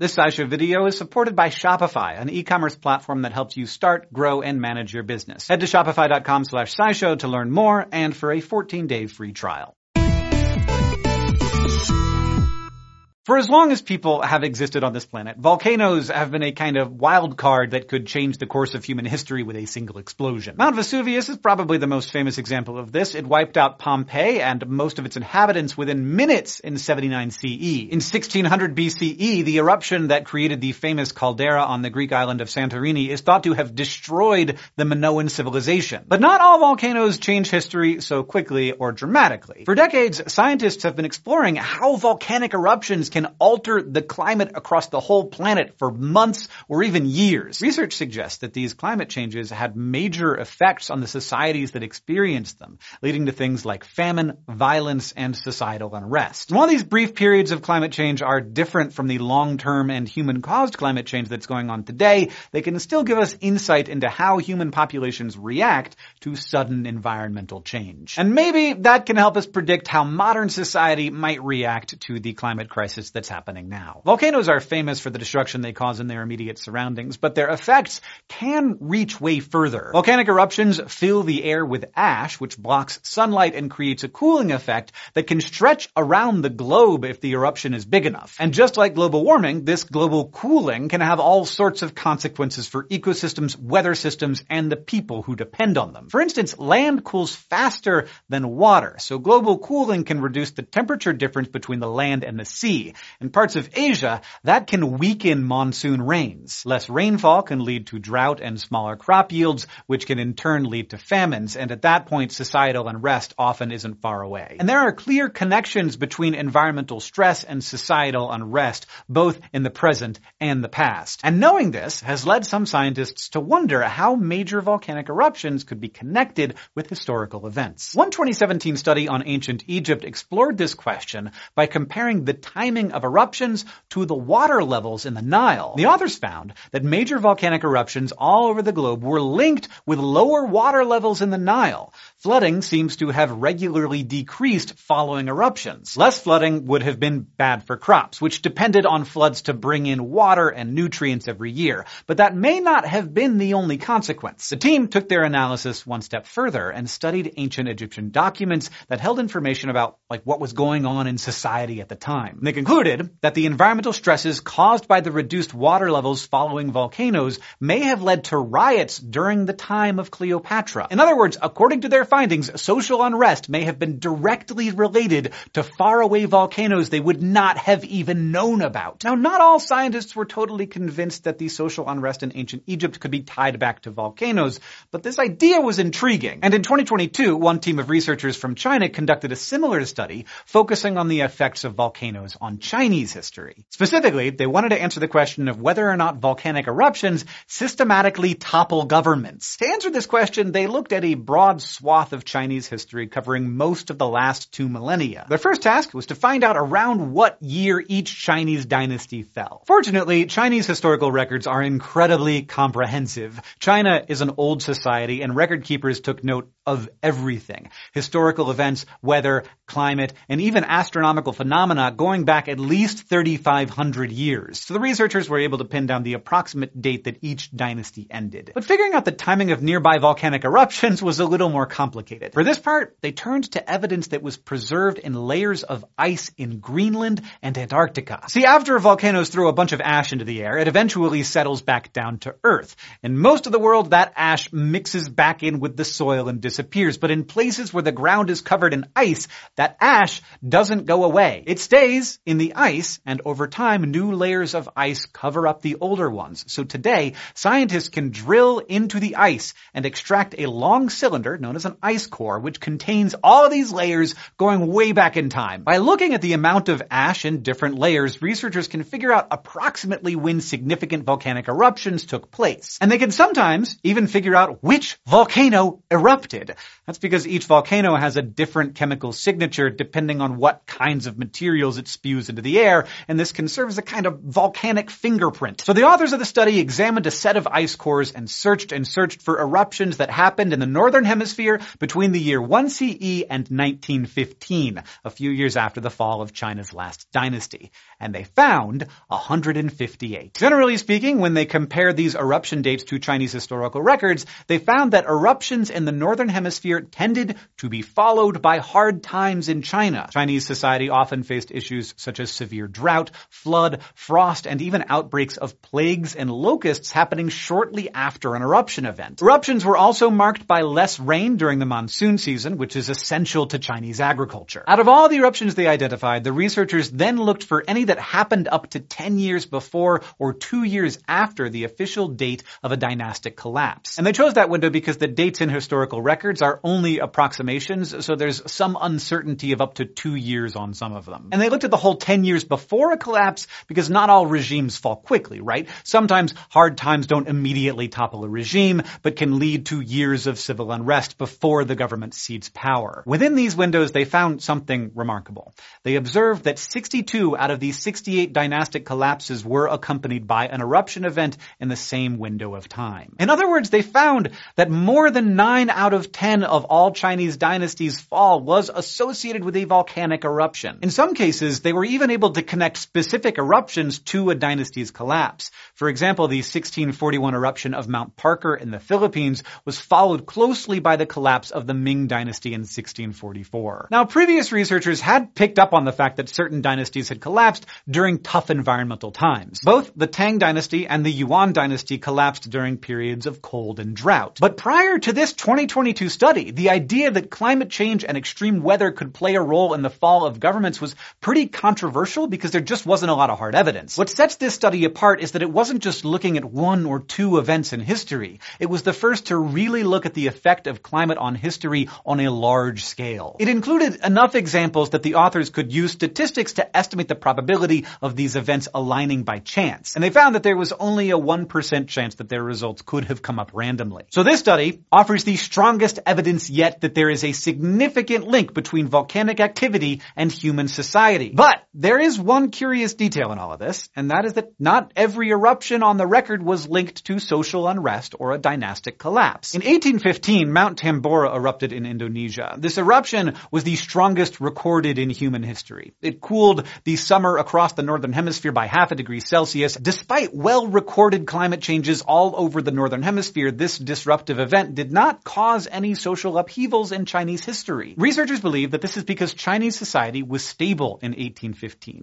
This SciShow video is supported by Shopify, an e-commerce platform that helps you start, grow, and manage your business. Head to shopify.com slash scishow to learn more and for a 14-day free trial. For as long as people have existed on this planet, volcanoes have been a kind of wild card that could change the course of human history with a single explosion. Mount Vesuvius is probably the most famous example of this. It wiped out Pompeii and most of its inhabitants within minutes in 79 CE. In 1600 BCE, the eruption that created the famous caldera on the Greek island of Santorini is thought to have destroyed the Minoan civilization. But not all volcanoes change history so quickly or dramatically. For decades, scientists have been exploring how volcanic eruptions can alter the climate across the whole planet for months or even years. Research suggests that these climate changes had major effects on the societies that experienced them, leading to things like famine, violence, and societal unrest. While these brief periods of climate change are different from the long-term and human-caused climate change that's going on today, they can still give us insight into how human populations react to sudden environmental change. And maybe that can help us predict how modern society might react to the climate crisis that's happening now. Volcanoes are famous for the destruction they cause in their immediate surroundings, but their effects can reach way further. Volcanic eruptions fill the air with ash, which blocks sunlight and creates a cooling effect that can stretch around the globe if the eruption is big enough. And just like global warming, this global cooling can have all sorts of consequences for ecosystems, weather systems, and the people who depend on them. For instance, land cools faster than water, so global cooling can reduce the temperature difference between the land and the sea. In parts of Asia, that can weaken monsoon rains. Less rainfall can lead to drought and smaller crop yields, which can in turn lead to famines, and at that point societal unrest often isn't far away. And there are clear connections between environmental stress and societal unrest, both in the present and the past. And knowing this has led some scientists to wonder how major volcanic eruptions could be connected with historical events. One 2017 study on ancient Egypt explored this question by comparing the timing of eruptions to the water levels in the Nile. The authors found that major volcanic eruptions all over the globe were linked with lower water levels in the Nile. Flooding seems to have regularly decreased following eruptions. Less flooding would have been bad for crops, which depended on floods to bring in water and nutrients every year. But that may not have been the only consequence. The team took their analysis one step further and studied ancient Egyptian documents that held information about like what was going on in society at the time. They concluded that the environmental stresses caused by the reduced water levels following volcanoes may have led to riots during the time of Cleopatra. In other words, according to their findings, social unrest may have been directly related to faraway volcanoes they would not have even known about. Now, not all scientists were totally convinced that the social unrest in ancient Egypt could be tied back to volcanoes, but this idea was intriguing. And in 2022, one team of researchers from China conducted a similar study focusing on the effects of volcanoes on Chinese history. Specifically, they wanted to answer the question of whether or not volcanic eruptions systematically topple governments. To answer this question, they looked at a broad swath of Chinese history covering most of the last two millennia. Their first task was to find out around what year each Chinese dynasty fell. Fortunately, Chinese historical records are incredibly comprehensive. China is an old society and record keepers took note of everything. Historical events, weather, climate, and even astronomical phenomena going back at least 3,500 years. So the researchers were able to pin down the approximate date that each dynasty ended. But figuring out the timing of nearby volcanic eruptions was a little more complicated. For this part, they turned to evidence that was preserved in layers of ice in Greenland and Antarctica. See, after volcanoes throw a bunch of ash into the air, it eventually settles back down to Earth. In most of the world, that ash mixes back in with the soil and disappears. But in places where the ground is covered in ice, that ash doesn't go away. It stays in the ice, and over time, new layers of ice cover up the older ones. So today, scientists can drill into the ice and extract a long cylinder known as an ice core, which contains all of these layers going way back in time. By looking at the amount of ash in different layers, researchers can figure out approximately when significant volcanic eruptions took place. And they can sometimes even figure out which volcano erupted. That's because each volcano has a different chemical signature depending on what kinds of materials it spews into the air, and this can serve as a kind of volcanic fingerprint. So the authors of the study examined a set of ice cores and searched and searched for eruptions that happened in the northern hemisphere between the year 1 CE and 1915, a few years after the fall of China's last dynasty. And they found 158. Generally speaking, when they compared these eruption dates to Chinese historical records, they found that eruptions in the northern hemisphere tended to be followed by hard times in China. Chinese society often faced issues such as severe drought, flood, frost, and even outbreaks of plagues and locusts happening shortly after an eruption event. Eruptions were also marked by less rain during the monsoon season, which is essential to Chinese agriculture. Out of all the eruptions they identified, the researchers then looked for any that happened up to 10 years before or two years after the official date of a dynastic collapse. And they chose that window because the dates in historical records are only approximations, so there's some uncertainty of up to two years on some of them. And they looked at the whole 10 years before a collapse because not all regimes fall quickly, right? Sometimes hard times don't immediately topple a regime, but can lead to years of civil unrest before the government cedes power. Within these windows, they found something remarkable. They observed that 62 out of these 68 dynastic collapses were accompanied by an eruption event in the same window of time. In other words, they found that more than 9 out of 10 of all Chinese dynasties' fall was associated with a volcanic eruption. In some cases, they were even able to connect specific eruptions to a dynasty's collapse. For example, the 1641 eruption of Mount Parker in the Philippines was followed closely by the collapse of the Ming dynasty in 1644. Now, previous researchers had picked up on the fact that certain dynasties had collapsed during tough environmental times. Both the Tang dynasty and the Yuan dynasty collapsed during periods of cold and drought. But prior to this 2022 study, the idea that climate change and extreme weather could play a role in the fall of governments was pretty controversial because there just wasn't a lot of hard evidence. What sets this study apart is that it wasn't just looking at one or two events in history. It was the first to really look at the effect of climate on history on a large scale. It included enough examples that the authors could use statistics to estimate the probability of these events aligning by chance. And they found that there was only a 1% chance that their results could have come up randomly. So this study offers the strongest evidence yet that there is a significant link between volcanic activity and human society. But there is one curious detail in all of this, and that is that not every eruption on the record was linked to social unrest or a dynastic collapse. In 1815, Mount Tambora erupted in Indonesia. This eruption was the strongest recorded in human history. It cooled the summer across the northern hemisphere by half a degree Celsius. Despite well-recorded climate changes all over the northern hemisphere, this disruptive event did not cause any social upheavals in Chinese history. Researchers believe that this is because Chinese society was stable in 1815.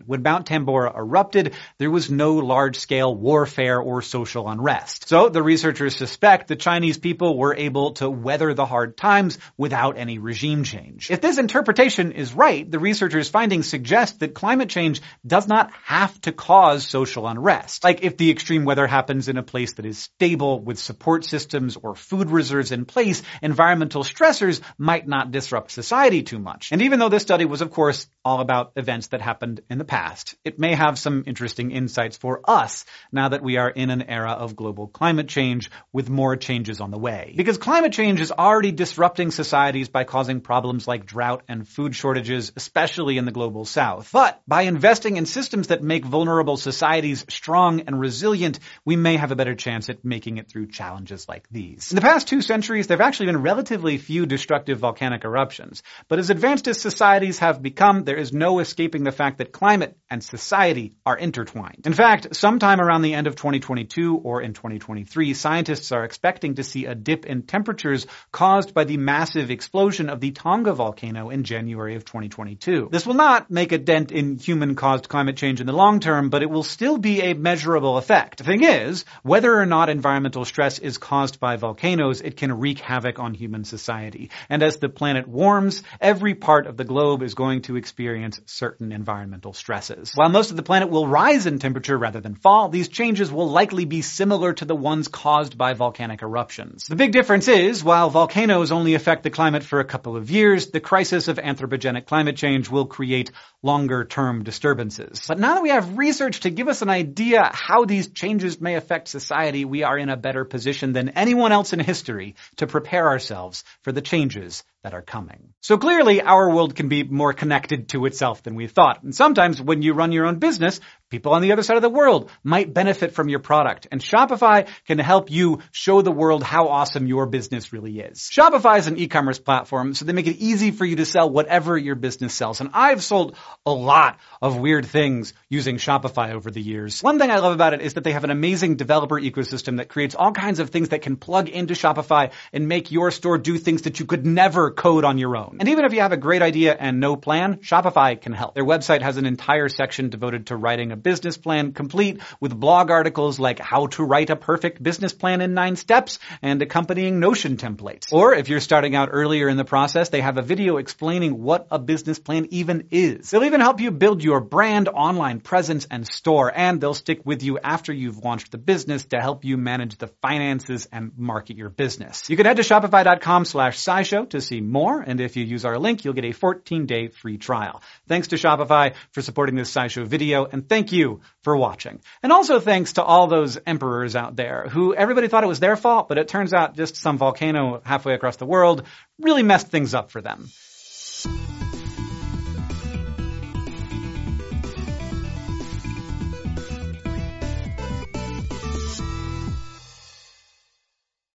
When Mount Tambora erupted, there was no large-scale warfare or social unrest. So the researchers suspect the Chinese people were able to weather the hard times without any regime change. If this interpretation is right, the researchers' findings suggest that climate change does not have to cause social unrest. Like if the extreme weather happens in a place that is stable with support systems or food reserves in place, environmental stressors might not disrupt society too much. And even though this study was of course all about events that happened in the past, it may have some interesting insights for us now that we are in an era of global climate change with more changes on the way. Because climate change is already disrupting societies by causing problems like drought and food shortages, especially in the global south. But by investing in systems that make vulnerable societies strong and resilient, we may have a better chance at making it through challenges like these. In the past two centuries, there have actually been relatively few destructive volcanic eruptions. But as advanced as societies have become, there is no escaping the fact that climate and society are intertwined. In fact, sometime around the end of 2022 or in 2023, scientists are expecting to see a dip in temperatures caused by the massive explosion of the Tonga volcano in January of 2022. This will not make a dent in human-caused climate change in the long term, but it will still be a measurable effect. The thing is, whether or not environmental stress is caused by volcanoes, it can wreak havoc on human society. And as the planet warms, every part of the globe is going to experience certain environmental stresses. While most of the planet will rise in temperature rather than fall, these changes will likely be similar to the ones caused by volcanic eruptions. The big difference is, while volcanoes only affect the climate for a couple of years, the crisis of anthropogenic climate change will create longer term disturbances. But now that we have research to give us an idea how these changes may affect society, we are in a better position than anyone else in history to prepare ourselves for the changes that are coming. So clearly our world can be more connected to itself than we thought. And Sometimes when you run your own business, people on the other side of the world might benefit from your product. And Shopify can help you show the world how awesome your business really is. Shopify is an e-commerce platform, so they make it easy for you to sell whatever your business sells. And I've sold a lot of weird things using Shopify over the years. One thing I love about it is that they have an amazing developer ecosystem that creates all kinds of things that can plug into Shopify and make your store do things that you could never code on your own. And even if you have a great idea and no plan, Shopify can help. Their website has an entire section devoted to writing a business plan complete with blog articles like how to write a perfect business plan in nine steps and accompanying Notion templates. Or if you're starting out earlier in the process, they have a video explaining what a business plan even is. They'll even help you build your brand, online presence, and store, and they'll stick with you after you've launched the business to help you manage the finances and market your business. You can head to shopify.com slash scishow to see more, and if you use our link, you'll get a 14-day free trial. Thanks to Shopify for supporting this SciShow video, and thank you for watching. And also thanks to all those emperors out there who everybody thought it was their fault, but it turns out just some volcano halfway across the world really messed things up for them.